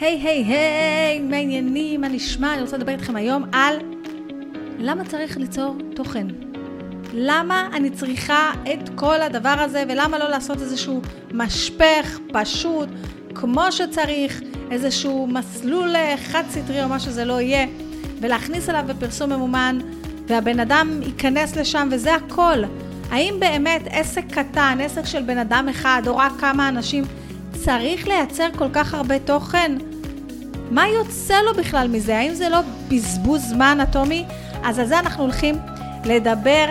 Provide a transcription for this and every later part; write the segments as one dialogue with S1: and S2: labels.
S1: היי היי היי, מה העניינים, מה נשמע? אני רוצה לדבר איתכם היום על למה צריך ליצור תוכן. למה אני צריכה את כל הדבר הזה ולמה לא לעשות איזשהו משפך פשוט, כמו שצריך, איזשהו מסלול חד סטרי או מה שזה לא יהיה, ולהכניס אליו בפרסום ממומן, והבן אדם ייכנס לשם וזה הכל. האם באמת עסק קטן, עסק של בן אדם אחד או רק כמה אנשים, צריך לייצר כל כך הרבה תוכן? מה יוצא לו בכלל מזה? האם זה לא בזבוז זמן אטומי? אז על זה אנחנו הולכים לדבר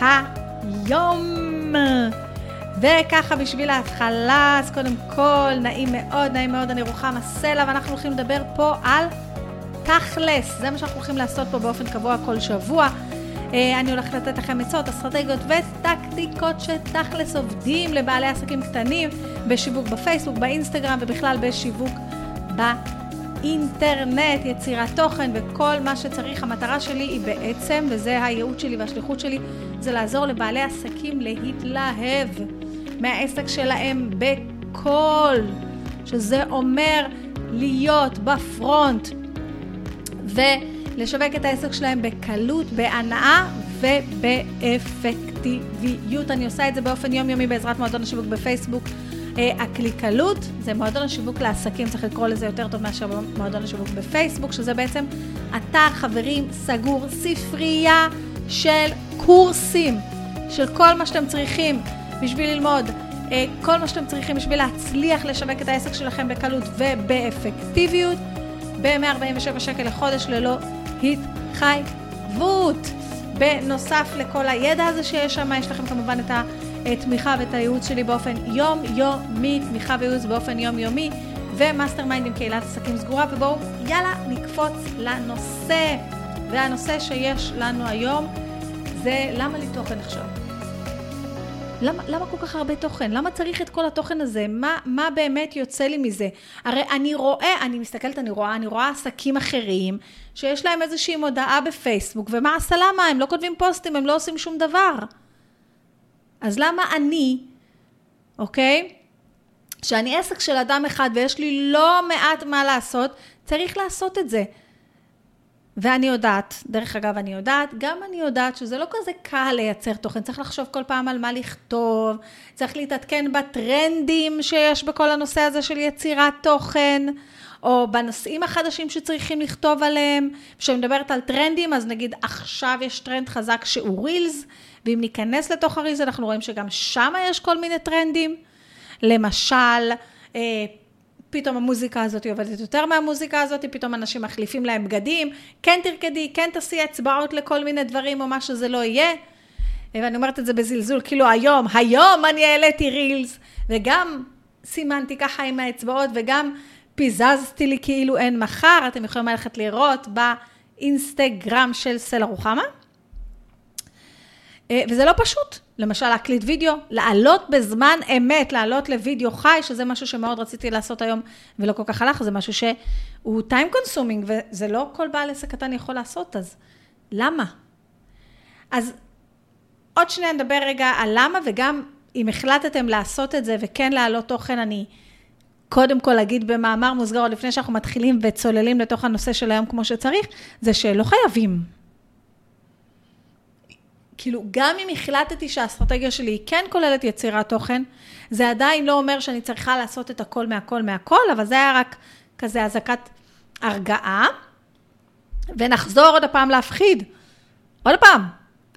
S1: היום. וככה בשביל ההתחלה, אז קודם כל, נעים מאוד, נעים מאוד, אני רוחמה סלע, ואנחנו הולכים לדבר פה על תכלס. זה מה שאנחנו הולכים לעשות פה באופן קבוע כל שבוע. אה, אני הולכת לתת לכם עצות, אסטרטגיות וטקטיקות שתכלס עובדים לבעלי עסקים קטנים בשיווק בפייסבוק, באינסטגרם ובכלל בשיווק באינטרנט, יצירת תוכן וכל מה שצריך. המטרה שלי היא בעצם, וזה הייעוד שלי והשליחות שלי, זה לעזור לבעלי עסקים להתלהב מהעסק שלהם בכל, שזה אומר להיות בפרונט. ו... לשווק את העסק שלהם בקלות, בהנאה ובאפקטיביות. אני עושה את זה באופן יומיומי בעזרת מועדון השיווק בפייסבוק. אה, הקליקלות זה מועדון השיווק לעסקים, צריך לקרוא לזה יותר טוב מאשר מועדון השיווק בפייסבוק, שזה בעצם אתר חברים סגור, ספרייה של קורסים, של כל מה שאתם צריכים בשביל ללמוד. אה, כל מה שאתם צריכים בשביל להצליח לשווק את העסק שלכם בקלות ובאפקטיביות, ב-147 שקל לחודש ללא התחייבות. בנוסף לכל הידע הזה שיש שם, יש לכם כמובן את התמיכה ואת הייעוץ שלי באופן יומיומי, תמיכה וייעוץ באופן יומיומי, ו mastermind עם קהילת עסקים סגורה, ובואו יאללה נקפוץ לנושא. והנושא שיש לנו היום זה למה לי תוכן עכשיו. למה, למה כל כך הרבה תוכן? למה צריך את כל התוכן הזה? מה, מה באמת יוצא לי מזה? הרי אני רואה, אני מסתכלת, אני רואה, אני רואה עסקים אחרים שיש להם איזושהי מודעה בפייסבוק, ומה הסלמה? הם לא כותבים פוסטים, הם לא עושים שום דבר. אז למה אני, אוקיי? שאני עסק של אדם אחד ויש לי לא מעט מה לעשות, צריך לעשות את זה. ואני יודעת, דרך אגב, אני יודעת, גם אני יודעת שזה לא כזה קל לייצר תוכן, צריך לחשוב כל פעם על מה לכתוב, צריך להתעדכן בטרנדים שיש בכל הנושא הזה של יצירת תוכן, או בנושאים החדשים שצריכים לכתוב עליהם. כשאני מדברת על טרנדים, אז נגיד עכשיו יש טרנד חזק שהוא רילס, ואם ניכנס לתוך הרילס, אנחנו רואים שגם שם יש כל מיני טרנדים. למשל, אה, פתאום המוזיקה הזאת עובדת יותר מהמוזיקה הזאת, פתאום אנשים מחליפים להם בגדים, כן תרקדי, כן תעשי אצבעות לכל מיני דברים או מה שזה לא יהיה. ואני אומרת את זה בזלזול, כאילו היום, היום אני העליתי רילס, וגם סימנתי ככה עם האצבעות, וגם פיזזתי לי כאילו אין מחר, אתם יכולים ללכת לראות באינסטגרם של סלע רוחמה. אה, וזה לא פשוט. למשל להקליט וידאו, לעלות בזמן אמת, לעלות לוידאו חי, שזה משהו שמאוד רציתי לעשות היום ולא כל כך הלך, זה משהו שהוא time consuming, וזה לא כל בעל עסק קטן יכול לעשות, אז למה? אז עוד שנייה נדבר רגע על למה, וגם אם החלטתם לעשות את זה וכן להעלות תוכן, אני קודם כל אגיד במאמר מוסגר, עוד לפני שאנחנו מתחילים וצוללים לתוך הנושא של היום כמו שצריך, זה שלא חייבים. כאילו, גם אם החלטתי שהאסטרטגיה שלי היא כן כוללת יצירת תוכן, זה עדיין לא אומר שאני צריכה לעשות את הכל מהכל מהכל, אבל זה היה רק כזה אזעקת הרגעה. ונחזור עוד הפעם להפחיד. עוד פעם,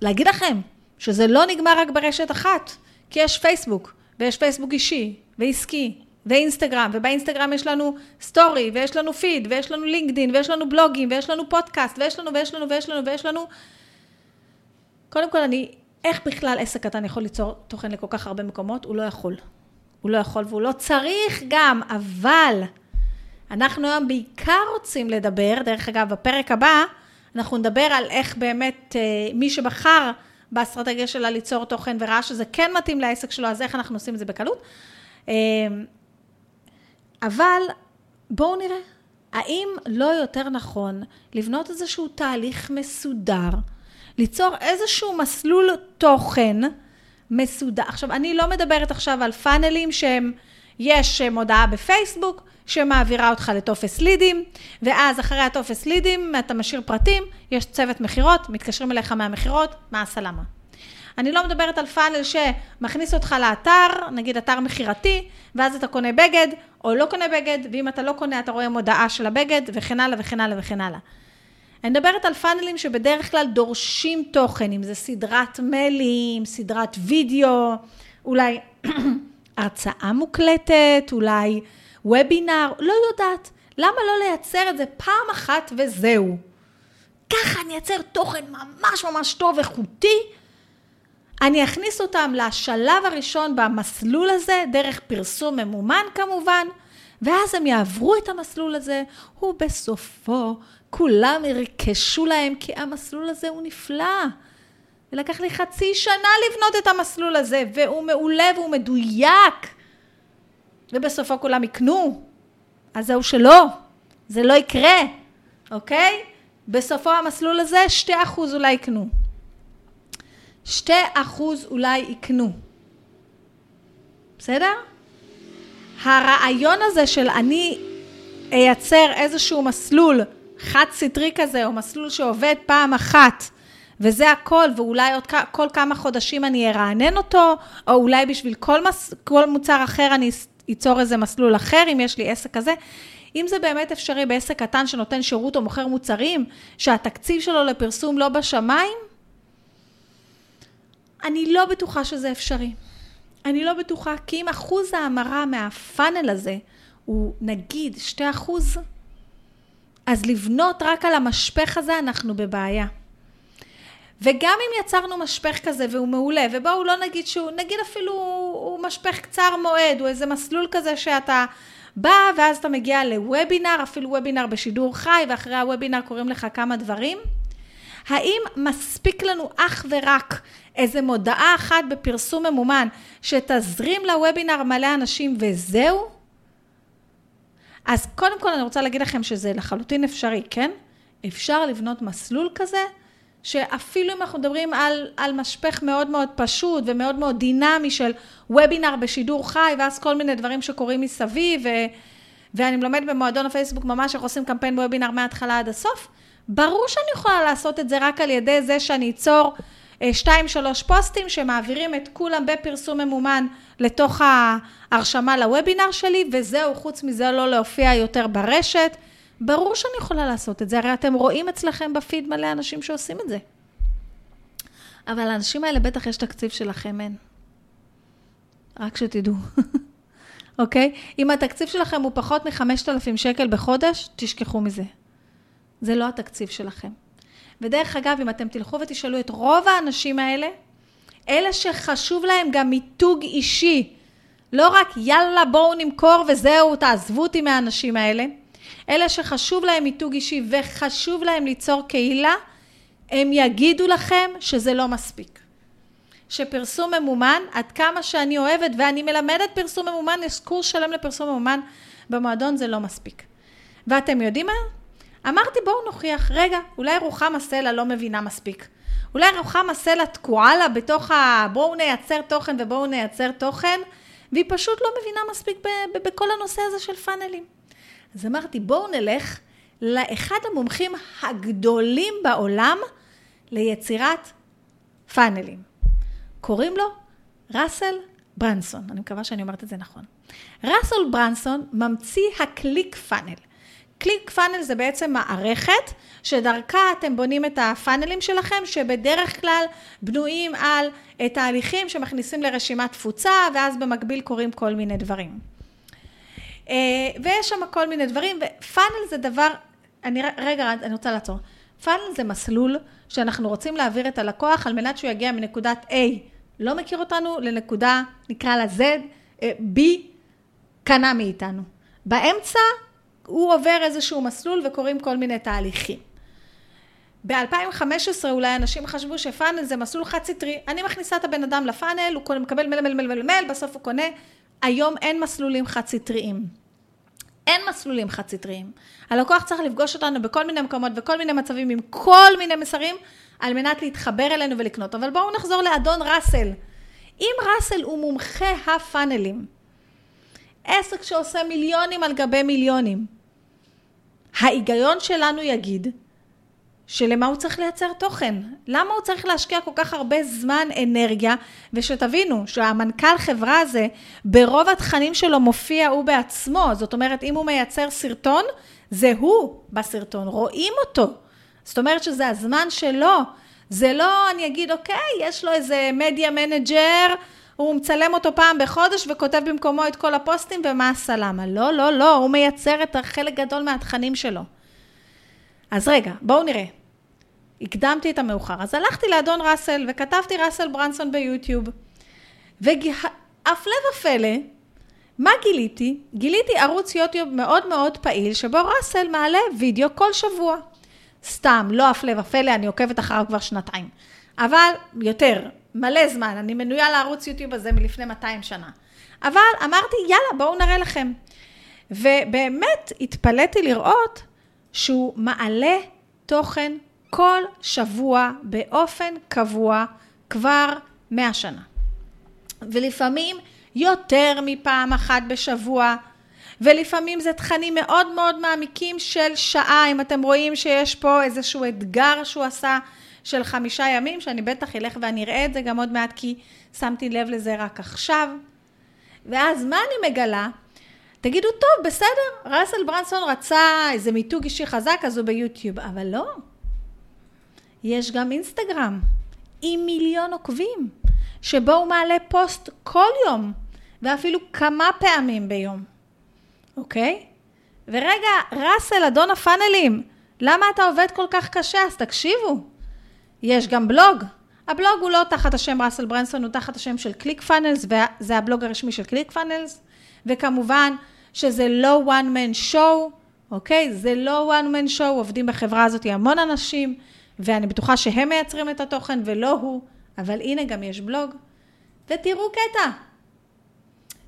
S1: להגיד לכם שזה לא נגמר רק ברשת אחת, כי יש פייסבוק, ויש פייסבוק אישי, ועסקי, ואינסטגרם, ובאינסטגרם יש לנו סטורי, ויש לנו פיד, ויש לנו לינקדין, ויש לנו בלוגים, ויש לנו פודקאסט, ויש לנו, ויש לנו, ויש לנו, ויש לנו, קודם כל, אני, איך בכלל עסק קטן יכול ליצור תוכן לכל כך הרבה מקומות? הוא לא יכול. הוא לא יכול והוא לא צריך גם, אבל אנחנו היום בעיקר רוצים לדבר, דרך אגב, בפרק הבא, אנחנו נדבר על איך באמת אה, מי שבחר באסטרטגיה שלה ליצור תוכן וראה שזה כן מתאים לעסק שלו, אז איך אנחנו עושים את זה בקלות. אה, אבל בואו נראה, האם לא יותר נכון לבנות איזשהו תהליך מסודר, ליצור איזשהו מסלול תוכן מסודר. עכשיו, אני לא מדברת עכשיו על פאנלים שהם יש אה, מודעה בפייסבוק שמעבירה אותך לטופס לידים, ואז אחרי הטופס לידים אתה משאיר פרטים, יש צוות מכירות, מתקשרים אליך מהמכירות, מה הסלמה. אני לא מדברת על פאנל שמכניס אותך לאתר, נגיד אתר מכירתי, ואז אתה קונה בגד, או לא קונה בגד, ואם אתה לא קונה אתה רואה מודעה של הבגד, וכן הלאה וכן הלאה וכן הלאה. אני מדברת על פאנלים שבדרך כלל דורשים תוכן, אם זה סדרת מיילים, סדרת וידאו, אולי הרצאה מוקלטת, אולי וובינר, לא יודעת. למה לא לייצר את זה פעם אחת וזהו? ככה אני אייצר תוכן ממש ממש טוב, איכותי. אני אכניס אותם לשלב הראשון במסלול הזה, דרך פרסום ממומן כמובן, ואז הם יעברו את המסלול הזה, ובסופו כולם ירכשו להם, כי המסלול הזה הוא נפלא. ולקח לי חצי שנה לבנות את המסלול הזה, והוא מעולה והוא מדויק. ובסופו כולם יקנו. אז זהו שלא, זה לא יקרה, אוקיי? בסופו המסלול הזה, 2% אולי יקנו. 2% אולי יקנו. בסדר? הרעיון הזה של אני אייצר איזשהו מסלול חד סטרי כזה, או מסלול שעובד פעם אחת, וזה הכל, ואולי עוד כל כמה חודשים אני ארענן אותו, או אולי בשביל כל, מס, כל מוצר אחר אני אצור איזה מסלול אחר, אם יש לי עסק כזה. אם זה באמת אפשרי בעסק קטן שנותן שירות או מוכר מוצרים, שהתקציב שלו לפרסום לא בשמיים, אני לא בטוחה שזה אפשרי. אני לא בטוחה, כי אם אחוז ההמרה מהפאנל הזה הוא נגיד 2 אחוז, אז לבנות רק על המשפך הזה אנחנו בבעיה. וגם אם יצרנו משפך כזה והוא מעולה, ובואו לא נגיד שהוא, נגיד אפילו הוא משפך קצר מועד, הוא איזה מסלול כזה שאתה בא ואז אתה מגיע לוובינר, אפילו וובינר בשידור חי, ואחרי הוובינר קוראים לך כמה דברים. האם מספיק לנו אך ורק איזה מודעה אחת בפרסום ממומן שתזרים לוובינר מלא אנשים וזהו? אז קודם כל אני רוצה להגיד לכם שזה לחלוטין אפשרי, כן? אפשר לבנות מסלול כזה, שאפילו אם אנחנו מדברים על, על משפך מאוד מאוד פשוט ומאוד מאוד דינמי של וובינר בשידור חי, ואז כל מיני דברים שקורים מסביב, ו, ואני מלמד במועדון הפייסבוק ממש איך עושים קמפיין וובינר מההתחלה עד הסוף, ברור שאני יכולה לעשות את זה רק על ידי זה שאני אצור שתיים שלוש פוסטים שמעבירים את כולם בפרסום ממומן לתוך ההרשמה לוובינר שלי, וזהו, חוץ מזה לא להופיע יותר ברשת. ברור שאני יכולה לעשות את זה, הרי אתם רואים אצלכם בפיד מלא אנשים שעושים את זה. אבל לאנשים האלה בטח יש תקציב שלכם, אין. רק שתדעו, אוקיי? אם התקציב שלכם הוא פחות מ-5,000 שקל בחודש, תשכחו מזה. זה לא התקציב שלכם. ודרך אגב, אם אתם תלכו ותשאלו את רוב האנשים האלה, אלה שחשוב להם גם מיתוג אישי, לא רק יאללה בואו נמכור וזהו, תעזבו אותי מהאנשים האלה, אלה שחשוב להם מיתוג אישי וחשוב להם ליצור קהילה, הם יגידו לכם שזה לא מספיק. שפרסום ממומן, עד כמה שאני אוהבת ואני מלמדת פרסום ממומן, יש קורס שלם לפרסום ממומן במועדון, זה לא מספיק. ואתם יודעים מה? אמרתי בואו נוכיח, רגע, אולי רוחמה סלע לא מבינה מספיק. אולי רוחמה סלע תקועה לה בתוך ה... בואו נייצר תוכן ובואו נייצר תוכן, והיא פשוט לא מבינה מספיק ב- ב- בכל הנושא הזה של פאנלים. אז אמרתי, בואו נלך לאחד המומחים הגדולים בעולם ליצירת פאנלים. קוראים לו ראסל ברנסון, אני מקווה שאני אומרת את זה נכון. ראסל ברנסון ממציא הקליק פאנל. קליק פאנל זה בעצם מערכת שדרכה אתם בונים את הפאנלים שלכם, שבדרך כלל בנויים על תהליכים שמכניסים לרשימת תפוצה, ואז במקביל קורים כל מיני דברים. אה, ויש שם כל מיני דברים, ו funnel זה דבר, אני, רגע, אני רוצה לעצור. funnel זה מסלול שאנחנו רוצים להעביר את הלקוח על מנת שהוא יגיע מנקודת A, לא מכיר אותנו, לנקודה, נקרא לה Z, אה, B, קנה מאיתנו. באמצע הוא עובר איזשהו מסלול וקורים כל מיני תהליכים. ב-2015 אולי אנשים חשבו ש funnel זה מסלול חד סטרי, אני מכניסה את הבן אדם ל funnel, הוא מקבל מייל, מייל, מייל, מייל, בסוף הוא קונה. היום אין מסלולים חד סטריים. אין מסלולים חד סטריים. הלקוח צריך לפגוש אותנו בכל מיני מקומות וכל מיני מצבים עם כל מיני מסרים על מנת להתחבר אלינו ולקנות. אבל בואו נחזור לאדון ראסל. אם ראסל הוא מומחה הפאנלים, עסק שעושה מיליונים על גבי מיליונים. ההיגיון שלנו יגיד שלמה הוא צריך לייצר תוכן? למה הוא צריך להשקיע כל כך הרבה זמן, אנרגיה? ושתבינו שהמנכ"ל חברה הזה, ברוב התכנים שלו מופיע הוא בעצמו. זאת אומרת, אם הוא מייצר סרטון, זה הוא בסרטון, רואים אותו. זאת אומרת שזה הזמן שלו. זה לא, אני אגיד, אוקיי, יש לו איזה media manager, הוא מצלם אותו פעם בחודש וכותב במקומו את כל הפוסטים ומה הסלמה. לא, לא, לא, הוא מייצר את חלק גדול מהתכנים שלו. אז רגע, בואו נראה. הקדמתי את המאוחר. אז הלכתי לאדון ראסל וכתבתי ראסל ברנסון ביוטיוב. והפלא ופלא, מה גיליתי? גיליתי ערוץ יוטיוב מאוד מאוד פעיל, שבו ראסל מעלה וידאו כל שבוע. סתם, לא הפלא ופלא, אני עוקבת אחריו כבר שנתיים. אבל יותר, מלא זמן, אני מנויה לערוץ יוטיוב הזה מלפני 200 שנה. אבל אמרתי, יאללה, בואו נראה לכם. ובאמת התפלאתי לראות שהוא מעלה תוכן כל שבוע באופן קבוע כבר 100 שנה. ולפעמים יותר מפעם אחת בשבוע, ולפעמים זה תכנים מאוד מאוד מעמיקים של שעה, אם אתם רואים שיש פה איזשהו אתגר שהוא עשה של חמישה ימים, שאני בטח אלך ואני אראה את זה גם עוד מעט, כי שמתי לב לזה רק עכשיו. ואז מה אני מגלה? תגידו, טוב, בסדר, ראסל ברנסון רצה איזה מיתוג אישי חזק, אז הוא ביוטיוב, אבל לא. יש גם אינסטגרם, עם מיליון עוקבים, שבו הוא מעלה פוסט כל יום, ואפילו כמה פעמים ביום, אוקיי? ורגע, ראסל, אדון הפאנלים, למה אתה עובד כל כך קשה? אז תקשיבו. יש גם בלוג. הבלוג הוא לא תחת השם ראסל ברנסון, הוא תחת השם של ClickFunnels, וזה הבלוג הרשמי של ClickFunnels, וכמובן שזה לא one man show, אוקיי? זה לא one man show, עובדים בחברה הזאת המון אנשים, ואני בטוחה שהם מייצרים את התוכן ולא הוא, אבל הנה גם יש בלוג. ותראו קטע.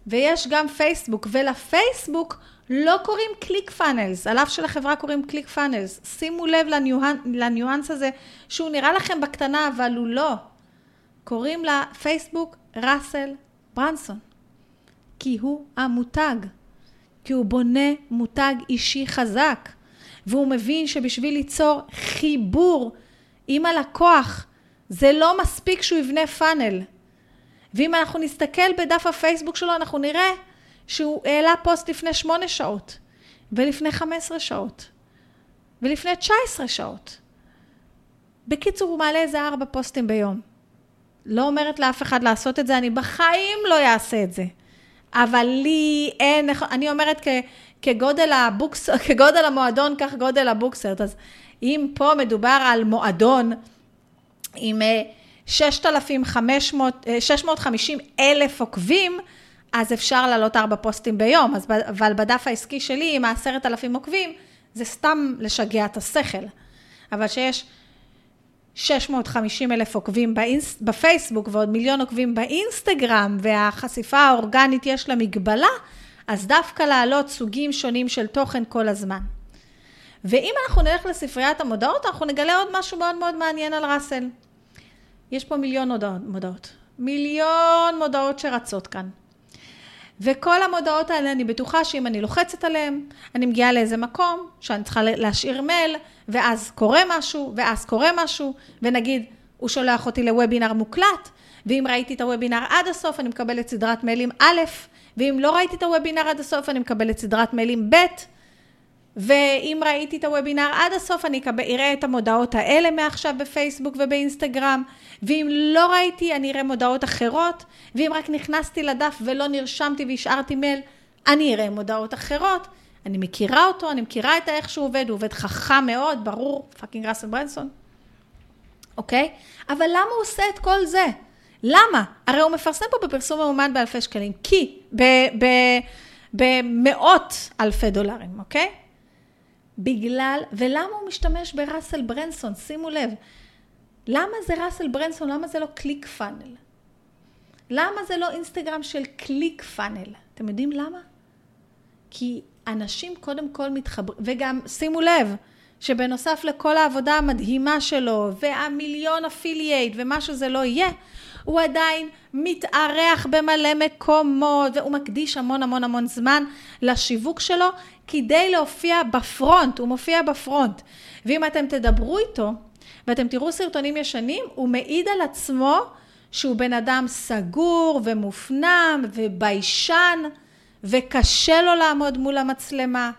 S1: ויש גם פייסבוק, ולפייסבוק לא קוראים ClickFunnels, על אף שלחברה קוראים ClickFunnels. שימו לב לניואנס הזה, שהוא נראה לכם בקטנה, אבל הוא לא. קוראים לפייסבוק ראסל ברנסון, כי הוא המותג, כי הוא בונה מותג אישי חזק. והוא מבין שבשביל ליצור חיבור עם הלקוח, זה לא מספיק שהוא יבנה פאנל. ואם אנחנו נסתכל בדף הפייסבוק שלו, אנחנו נראה שהוא העלה פוסט לפני שמונה שעות, ולפני 15 שעות, ולפני 19 שעות. בקיצור, הוא מעלה איזה ארבע פוסטים ביום. לא אומרת לאף אחד לעשות את זה, אני בחיים לא אעשה את זה. אבל לי אין, אני אומרת כ... כגודל, הבוקס, כגודל המועדון, כך גודל הבוקסרט. אז אם פה מדובר על מועדון עם 6,500, אה, 650 אה, אלף עוקבים, אז אפשר לעלות ארבע פוסטים ביום, אז, אבל בדף העסקי שלי עם העשרת אלפים עוקבים, זה סתם לשגע את השכל. אבל שיש 650 אלף עוקבים באינס, בפייסבוק ועוד מיליון עוקבים באינסטגרם, והחשיפה האורגנית יש לה מגבלה, אז דווקא להעלות סוגים שונים של תוכן כל הזמן. ואם אנחנו נלך לספריית המודעות, אנחנו נגלה עוד משהו מאוד מאוד מעניין על ראסל. יש פה מיליון מודעות. מיליון מודעות שרצות כאן. וכל המודעות האלה, אני בטוחה שאם אני לוחצת עליהן, אני מגיעה לאיזה מקום שאני צריכה להשאיר מייל, ואז קורה משהו, ואז קורה משהו, ונגיד, הוא שולח אותי לוובינר מוקלט, ואם ראיתי את הוובינר עד הסוף, אני מקבלת סדרת מיילים א', ואם לא ראיתי את הוובינר עד הסוף, אני מקבלת סדרת מיילים ב', ואם ראיתי את הוובינר עד הסוף, אני אראה את המודעות האלה מעכשיו בפייסבוק ובאינסטגרם, ואם לא ראיתי, אני אראה מודעות אחרות, ואם רק נכנסתי לדף ולא נרשמתי והשארתי מייל, אני אראה מודעות אחרות. אני מכירה אותו, אני מכירה את איך שהוא עובד, הוא עובד חכם מאוד, ברור, fucking ראסל ברנסון, אוקיי? אבל למה הוא עושה את כל זה? למה? הרי הוא מפרסם פה בפרסום ממומן באלפי שקלים, כי, במאות אלפי דולרים, אוקיי? בגלל, ולמה הוא משתמש בראסל ברנסון? שימו לב, למה זה ראסל ברנסון? למה זה לא ClickFunnel? למה זה לא אינסטגרם של ClickFunnel? אתם יודעים למה? כי אנשים קודם כל מתחברים, וגם שימו לב, שבנוסף לכל העבודה המדהימה שלו, והמיליון affiliate, ומה שזה לא יהיה, הוא עדיין מתארח במלא מקומות, והוא מקדיש המון המון המון זמן לשיווק שלו, כדי להופיע ב front, הוא מופיע ב front. ואם אתם תדברו איתו, ואתם תראו סרטונים ישנים, הוא מעיד על עצמו שהוא בן אדם סגור ומופנם וביישן, וקשה לו לעמוד מול המצלמה.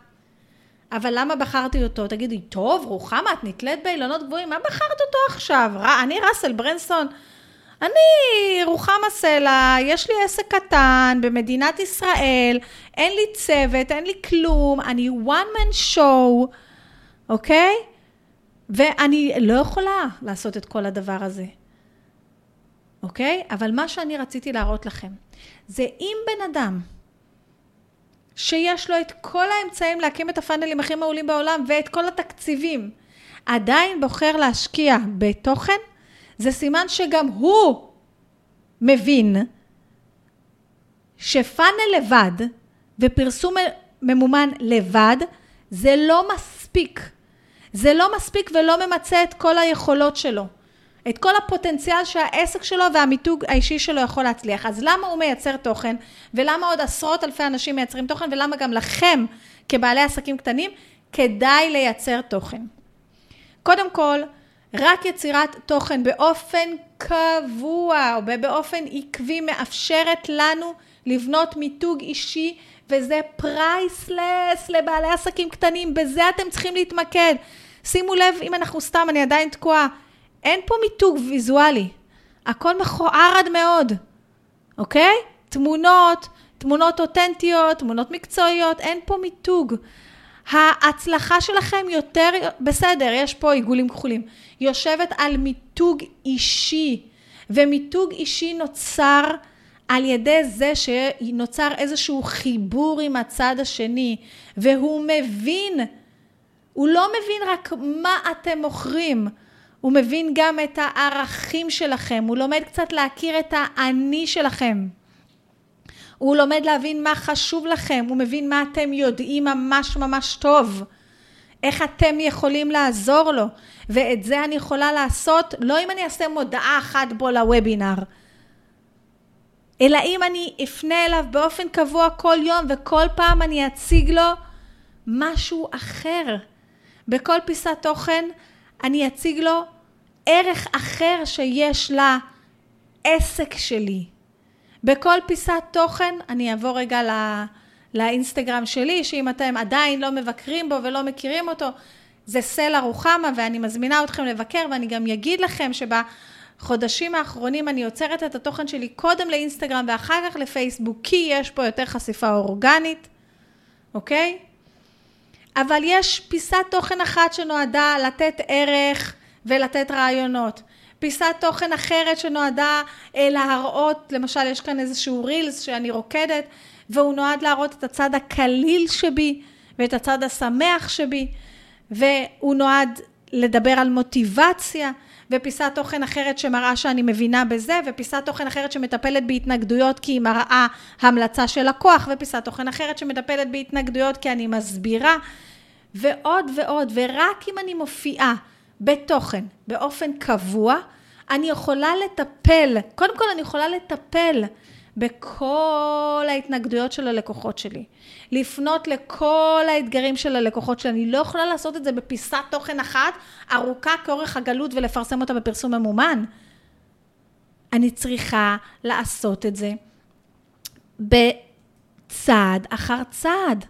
S1: אבל למה בחרתי אותו? תגידי, טוב, רוחמה, את נתלית באילנות גבוהים, מה בחרת אותו עכשיו? אני ראסל ברנסון. אני רוחמה סלע, יש לי עסק קטן במדינת ישראל, אין לי צוות, אין לי כלום, אני one man show, אוקיי? ואני לא יכולה לעשות את כל הדבר הזה, אוקיי? אבל מה שאני רציתי להראות לכם, זה אם בן אדם שיש לו את כל האמצעים להקים את הפאנלים הכי מעולים בעולם ואת כל התקציבים, עדיין בוחר להשקיע בתוכן, זה סימן שגם הוא מבין שפאנל לבד ופרסום ממומן לבד זה לא מספיק. זה לא מספיק ולא ממצה את כל היכולות שלו. את כל הפוטנציאל שהעסק שלו והמיתוג האישי שלו יכול להצליח. אז למה הוא מייצר תוכן, ולמה עוד עשרות אלפי אנשים מייצרים תוכן, ולמה גם לכם, כבעלי עסקים קטנים, כדאי לייצר תוכן. קודם כל, רק יצירת תוכן באופן קבוע או באופן עקבי מאפשרת לנו לבנות מיתוג אישי וזה פרייסלס לבעלי עסקים קטנים, בזה אתם צריכים להתמקד. שימו לב, אם אנחנו סתם, אני עדיין תקועה, אין פה מיתוג ויזואלי, הכל מכוער עד מאוד, אוקיי? תמונות, תמונות אותנטיות, תמונות מקצועיות, אין פה מיתוג. ההצלחה שלכם יותר, בסדר, יש פה עיגולים כחולים, יושבת על מיתוג אישי, ומיתוג אישי נוצר על ידי זה שנוצר איזשהו חיבור עם הצד השני, והוא מבין, הוא לא מבין רק מה אתם מוכרים, הוא מבין גם את הערכים שלכם, הוא לומד קצת להכיר את האני שלכם. הוא לומד להבין מה חשוב לכם, הוא מבין מה אתם יודעים ממש ממש טוב. איך אתם יכולים לעזור לו. ואת זה אני יכולה לעשות לא אם אני אעשה מודעה אחת בו לוובינר, אלא אם אני אפנה אליו באופן קבוע כל יום וכל פעם אני אציג לו משהו אחר. בכל פיסת תוכן אני אציג לו ערך אחר שיש לעסק שלי. בכל פיסת תוכן, אני אעבור רגע לא, לאינסטגרם שלי, שאם אתם עדיין לא מבקרים בו ולא מכירים אותו, זה סלע רוחמה ואני מזמינה אתכם לבקר ואני גם אגיד לכם שבחודשים האחרונים אני יוצרת את התוכן שלי קודם לאינסטגרם ואחר כך לפייסבוק, כי יש פה יותר חשיפה אורגנית, אוקיי? אבל יש פיסת תוכן אחת שנועדה לתת ערך ולתת רעיונות. פיסת תוכן אחרת שנועדה אה, להראות, למשל יש כאן איזשהו רילס שאני רוקדת, והוא נועד להראות את הצד הקליל שבי ואת הצד השמח שבי, והוא נועד לדבר על מוטיבציה, ופיסת תוכן אחרת שמראה שאני מבינה בזה, ופיסת תוכן אחרת שמטפלת בהתנגדויות כי היא מראה המלצה של לקוח, ופיסת תוכן אחרת שמטפלת בהתנגדויות כי אני מסבירה, ועוד ועוד, ורק אם אני מופיעה בתוכן באופן קבוע, אני יכולה לטפל, קודם כל אני יכולה לטפל בכל ההתנגדויות של הלקוחות שלי. לפנות לכל האתגרים של הלקוחות שלי. אני לא יכולה לעשות את זה בפיסת תוכן אחת, ארוכה כאורך הגלות ולפרסם אותה בפרסום ממומן. אני צריכה לעשות את זה בצעד אחר צעד,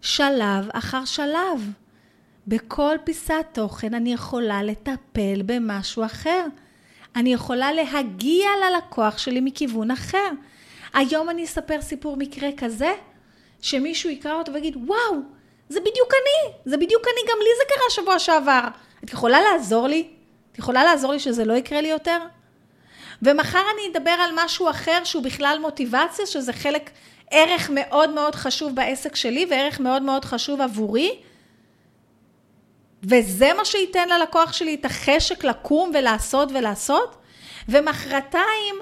S1: שלב אחר שלב. בכל פיסת תוכן אני יכולה לטפל במשהו אחר. אני יכולה להגיע ללקוח שלי מכיוון אחר. היום אני אספר סיפור מקרה כזה, שמישהו יקרא אותו ויגיד, וואו, זה בדיוק אני, זה בדיוק אני, גם לי זה קרה שבוע שעבר. את יכולה לעזור לי? את יכולה לעזור לי שזה לא יקרה לי יותר? ומחר אני אדבר על משהו אחר שהוא בכלל מוטיבציה, שזה חלק, ערך מאוד מאוד חשוב בעסק שלי וערך מאוד מאוד חשוב עבורי, וזה מה שייתן ללקוח שלי את החשק לקום ולעשות ולעשות, ומחרתיים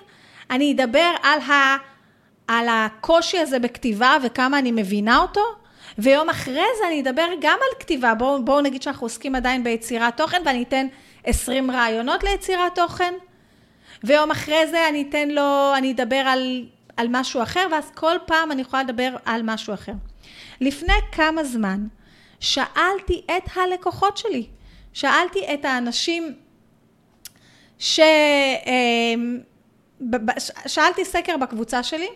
S1: אני אדבר על, ה, על הקושי הזה בכתיבה וכמה אני מבינה אותו, ויום אחרי זה אני אדבר גם על כתיבה. בואו בוא נגיד שאנחנו עוסקים עדיין ביצירת תוכן, ואני אתן 20 רעיונות ליצירת תוכן. ויום אחרי זה אני אתן לו, אני אדבר על, על משהו אחר, ואז כל פעם אני יכולה לדבר על משהו אחר. לפני כמה זמן שאלתי את הלקוחות שלי, שאלתי את האנשים ש... אמ, שאלתי סקר בקבוצה שלי,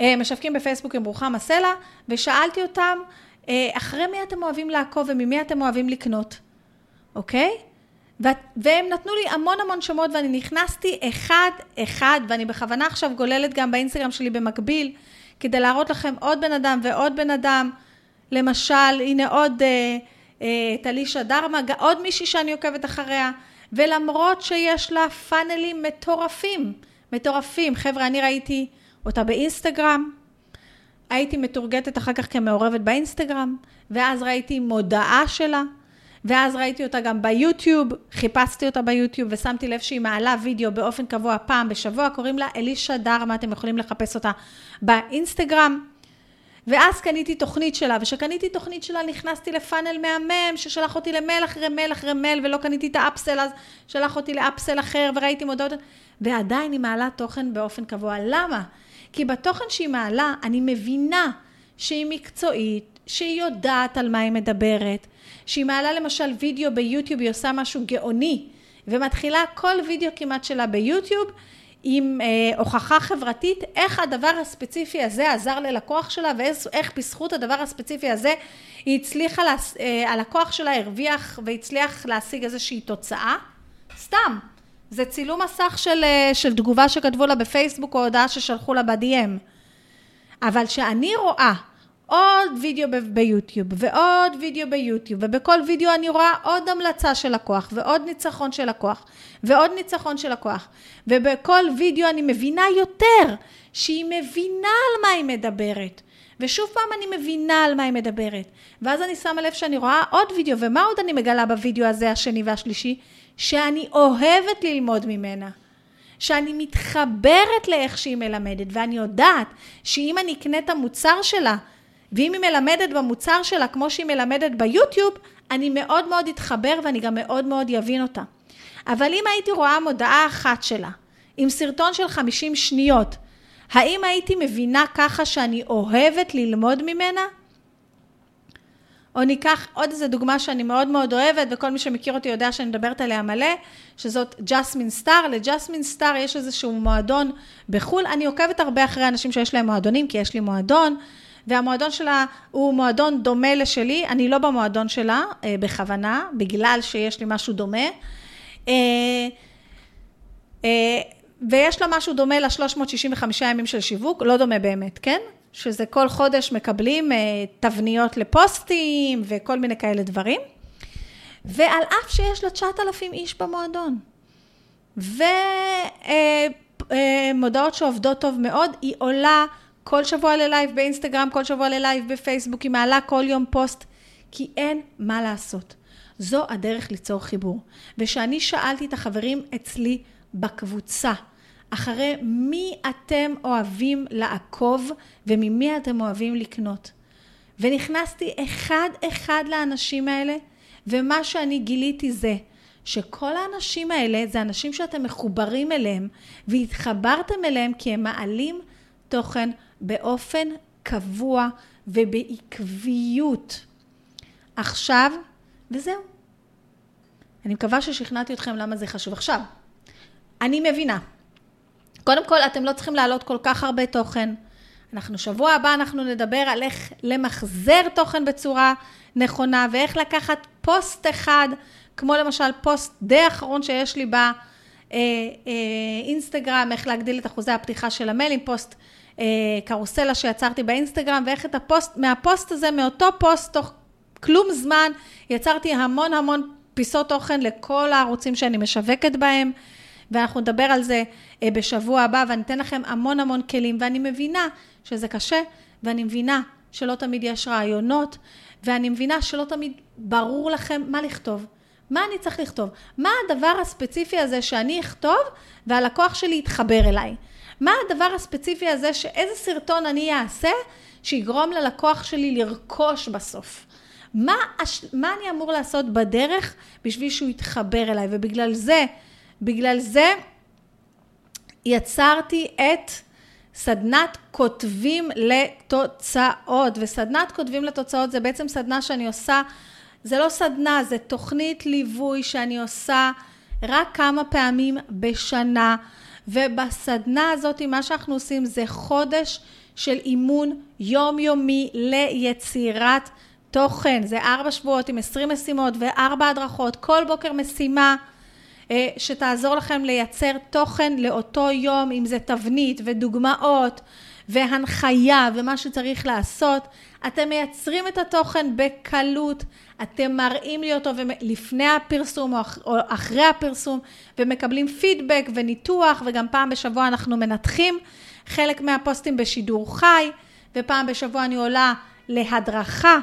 S1: משווקים בפייסבוק עם רוחמה סלע, ושאלתי אותם, אה, אחרי מי אתם אוהבים לעקוב וממי אתם אוהבים לקנות, אוקיי? והם נתנו לי המון המון שמות ואני נכנסתי אחד אחד ואני בכוונה עכשיו גוללת גם באינסטגרם שלי במקביל כדי להראות לכם עוד בן אדם ועוד בן אדם למשל הנה עוד טלישה אה, אה, דרמה עוד מישהי שאני עוקבת אחריה ולמרות שיש לה פאנלים מטורפים מטורפים חבר'ה אני ראיתי אותה באינסטגרם הייתי מתורגטת אחר כך כמעורבת באינסטגרם ואז ראיתי מודעה שלה ואז ראיתי אותה גם ביוטיוב, חיפשתי אותה ביוטיוב ושמתי לב שהיא מעלה וידאו באופן קבוע פעם בשבוע, קוראים לה אלישה דרמה, אתם יכולים לחפש אותה באינסטגרם. ואז קניתי תוכנית שלה, וכשקניתי תוכנית שלה נכנסתי לפאנל מהמם, ששלח אותי למייל אחרי מייל אחרי מייל, ולא קניתי את האפסל, אז שלח אותי לאפסל אחר, וראיתי מודעות, ועדיין היא מעלה תוכן באופן קבוע. למה? כי בתוכן שהיא מעלה, אני מבינה שהיא מקצועית, שהיא יודעת על מה היא מדברת, שהיא מעלה למשל וידאו ביוטיוב, היא עושה משהו גאוני, ומתחילה כל וידאו כמעט שלה ביוטיוב עם אה, הוכחה חברתית, איך הדבר הספציפי הזה עזר ללקוח שלה, ואיך בזכות הדבר הספציפי הזה היא הצליחה, להס, אה, הלקוח שלה הרוויח והצליח להשיג איזושהי תוצאה. סתם, זה צילום מסך של, אה, של תגובה שכתבו לה בפייסבוק או הודעה ששלחו לה ב-DM. אבל שאני רואה עוד וידאו ביוטיוב, ועוד וידאו ביוטיוב, ובכל וידאו אני רואה עוד המלצה של לקוח, ועוד ניצחון של לקוח, ועוד ניצחון של לקוח, ובכל וידאו אני מבינה יותר שהיא מבינה על מה היא מדברת. ושוב פעם אני מבינה על מה היא מדברת. ואז אני שמה לב שאני רואה עוד וידאו, ומה עוד אני מגלה בוידאו הזה, השני והשלישי? שאני אוהבת ללמוד ממנה. שאני מתחברת לאיך שהיא מלמדת, ואני יודעת שאם אני אקנה את המוצר שלה, ואם היא מלמדת במוצר שלה כמו שהיא מלמדת ביוטיוב, אני מאוד מאוד אתחבר ואני גם מאוד מאוד אבין אותה. אבל אם הייתי רואה מודעה אחת שלה, עם סרטון של 50 שניות, האם הייתי מבינה ככה שאני אוהבת ללמוד ממנה? או ניקח עוד איזה דוגמה שאני מאוד מאוד אוהבת, וכל מי שמכיר אותי יודע שאני מדברת עליה מלא, שזאת ג'סמין סטאר. לג'סמין סטאר יש איזשהו מועדון בחו"ל. אני עוקבת הרבה אחרי אנשים שיש להם מועדונים, כי יש לי מועדון. והמועדון שלה הוא מועדון דומה לשלי, אני לא במועדון שלה אה, בכוונה, בגלל שיש לי משהו דומה. אה, אה, ויש לה משהו דומה ל-365 ימים של שיווק, לא דומה באמת, כן? שזה כל חודש מקבלים תבניות לפוסטים וכל מיני כאלה דברים. ועל אף שיש לה 9,000 איש במועדון. ומודעות שעובדות טוב מאוד, היא עולה כל שבוע ללייב באינסטגרם, כל שבוע ללייב בפייסבוק, היא מעלה כל יום פוסט, כי אין מה לעשות. זו הדרך ליצור חיבור. וכשאני שאלתי את החברים אצלי בקבוצה, אחרי מי אתם אוהבים לעקוב וממי אתם אוהבים לקנות. ונכנסתי אחד-אחד לאנשים האלה, ומה שאני גיליתי זה שכל האנשים האלה זה אנשים שאתם מחוברים אליהם, והתחברתם אליהם כי הם מעלים תוכן באופן קבוע ובעקביות. עכשיו, וזהו. אני מקווה ששכנעתי אתכם למה זה חשוב. עכשיו, אני מבינה. קודם כל, אתם לא צריכים להעלות כל כך הרבה תוכן. אנחנו, שבוע הבא אנחנו נדבר על איך למחזר תוכן בצורה נכונה, ואיך לקחת פוסט אחד, כמו למשל פוסט די אחרון שיש לי באינסטגרם, איך להגדיל את אחוזי הפתיחה של המיילים, פוסט אה, קרוסלה שיצרתי באינסטגרם, ואיך את הפוסט, מהפוסט הזה, מאותו פוסט, תוך כלום זמן, יצרתי המון המון פיסות תוכן לכל הערוצים שאני משווקת בהם, ואנחנו נדבר על זה אה, בשבוע הבא, ואני אתן לכם המון המון כלים, ואני מבינה שזה קשה, ואני מבינה שלא תמיד יש רעיונות, ואני מבינה שלא תמיד ברור לכם מה לכתוב. מה אני צריך לכתוב? מה הדבר הספציפי הזה שאני אכתוב והלקוח שלי יתחבר אליי? מה הדבר הספציפי הזה, שאיזה סרטון אני אעשה שיגרום ללקוח שלי לרכוש בסוף? מה, מה אני אמור לעשות בדרך בשביל שהוא יתחבר אליי? ובגלל זה, בגלל זה יצרתי את סדנת כותבים לתוצאות. וסדנת כותבים לתוצאות זה בעצם סדנה שאני עושה, זה לא סדנה, זה תוכנית ליווי שאני עושה רק כמה פעמים בשנה. ובסדנה הזאת מה שאנחנו עושים זה חודש של אימון יומיומי ליצירת תוכן. זה ארבע שבועות עם עשרים משימות וארבע הדרכות, כל בוקר משימה אה, שתעזור לכם לייצר תוכן לאותו יום, אם זה תבנית ודוגמאות והנחיה ומה שצריך לעשות. אתם מייצרים את התוכן בקלות, אתם מראים לי אותו לפני הפרסום או אחרי הפרסום ומקבלים פידבק וניתוח וגם פעם בשבוע אנחנו מנתחים חלק מהפוסטים בשידור חי ופעם בשבוע אני עולה להדרכה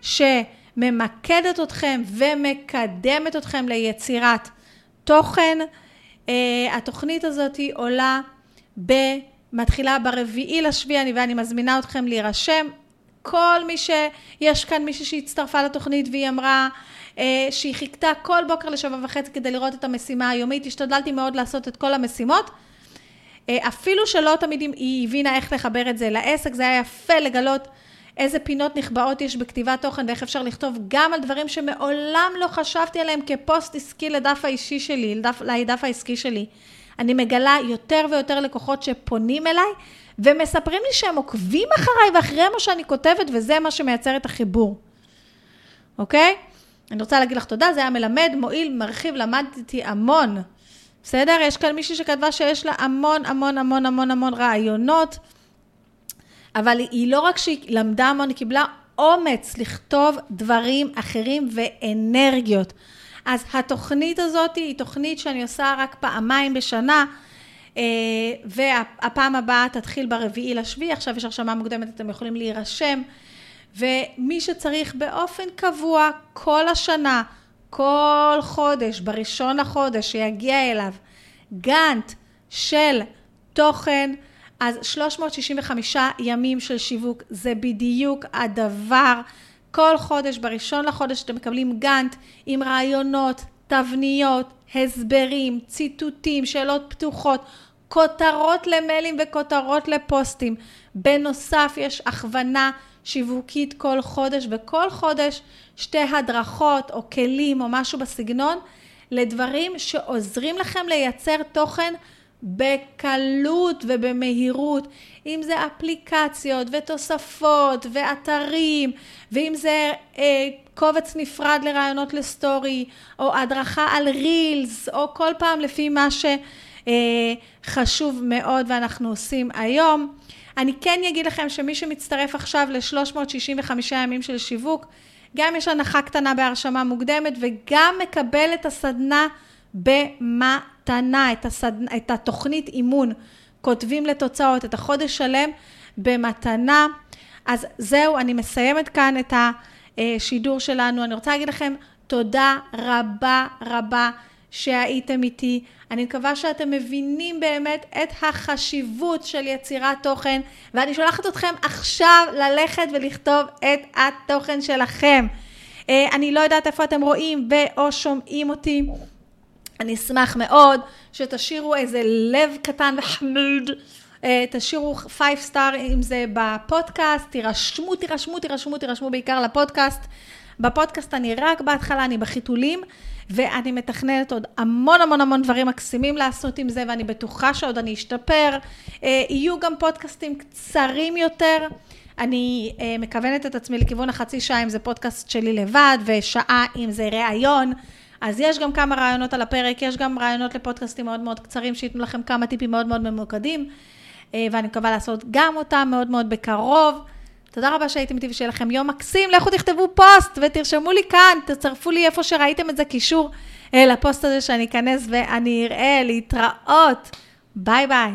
S1: שממקדת אתכם ומקדמת אתכם ליצירת תוכן. Uh, התוכנית הזאת עולה, ב, מתחילה ברביעי לשביעי ואני מזמינה אתכם להירשם. כל מי שיש כאן מישהי שהצטרפה לתוכנית והיא אמרה uh, שהיא חיכתה כל בוקר לשבע וחצי כדי לראות את המשימה היומית, השתדלתי מאוד לעשות את כל המשימות. Uh, אפילו שלא תמיד היא הבינה איך לחבר את זה לעסק, זה היה יפה לגלות איזה פינות נחבאות יש בכתיבת תוכן ואיך אפשר לכתוב גם על דברים שמעולם לא חשבתי עליהם כפוסט עסקי לדף האישי שלי, לדף, לדף העסקי שלי. אני מגלה יותר ויותר לקוחות שפונים אליי ומספרים לי שהם עוקבים אחריי ואחרי מה שאני כותבת וזה מה שמייצר את החיבור, אוקיי? אני רוצה להגיד לך תודה, זה היה מלמד, מועיל, מרחיב, למדתי המון. בסדר? יש כאן מישהי שכתבה שיש לה המון המון המון המון המון רעיונות. אבל היא לא רק שהיא למדה המון, היא קיבלה אומץ לכתוב דברים אחרים ואנרגיות. אז התוכנית הזאת היא תוכנית שאני עושה רק פעמיים בשנה, והפעם הבאה תתחיל ברביעי לשביעי, עכשיו יש הרשמה מוקדמת, אתם יכולים להירשם, ומי שצריך באופן קבוע כל השנה, כל חודש, בראשון לחודש, שיגיע אליו גאנט של תוכן, אז 365 ימים של שיווק זה בדיוק הדבר. כל חודש, בראשון לחודש אתם מקבלים גאנט עם רעיונות, תבניות, הסברים, ציטוטים, שאלות פתוחות, כותרות למיילים וכותרות לפוסטים. בנוסף יש הכוונה שיווקית כל חודש, וכל חודש שתי הדרכות או כלים או משהו בסגנון לדברים שעוזרים לכם לייצר תוכן בקלות ובמהירות, אם זה אפליקציות ותוספות ואתרים, ואם זה אה, קובץ נפרד לרעיונות לסטורי, או הדרכה על רילס, או כל פעם לפי מה שחשוב אה, מאוד ואנחנו עושים היום. אני כן אגיד לכם שמי שמצטרף עכשיו ל-365 ימים של שיווק, גם יש הנחה קטנה בהרשמה מוקדמת וגם מקבל את הסדנה במתנה, את, הסד... את התוכנית אימון, כותבים לתוצאות, את החודש שלם במתנה. אז זהו, אני מסיימת כאן את השידור שלנו. אני רוצה להגיד לכם תודה רבה רבה שהייתם איתי. אני מקווה שאתם מבינים באמת את החשיבות של יצירת תוכן, ואני שולחת אתכם עכשיו ללכת ולכתוב את התוכן שלכם. אה, אני לא יודעת איפה אתם רואים ו/או שומעים אותי. אני אשמח מאוד שתשאירו איזה לב קטן וחמוד, אה, תשאירו five star אם זה בפודקאסט, תירשמו, תירשמו, תירשמו, תירשמו בעיקר לפודקאסט. בפודקאסט אני רק בהתחלה, אני בחיתולים, ואני מתכננת עוד המון המון המון דברים מקסימים לעשות עם זה, ואני בטוחה שעוד אני אשתפר. אה, יהיו גם פודקאסטים קצרים יותר. אני אה, מכוונת את עצמי לכיוון החצי שעה אם זה פודקאסט שלי לבד, ושעה אם זה ראיון. אז יש גם כמה רעיונות על הפרק, יש גם רעיונות לפודקאסטים מאוד מאוד קצרים, שייתנו לכם כמה טיפים מאוד מאוד ממוקדים, אה, ואני מקווה לעשות גם אותם מאוד מאוד בקרוב. תודה רבה שהייתם איתי ושיהיה לכם יום מקסים. לכו תכתבו פוסט ותרשמו לי כאן, תצרפו לי איפה שראיתם את זה קישור אה, לפוסט הזה שאני אכנס ואני אראה להתראות. ביי ביי.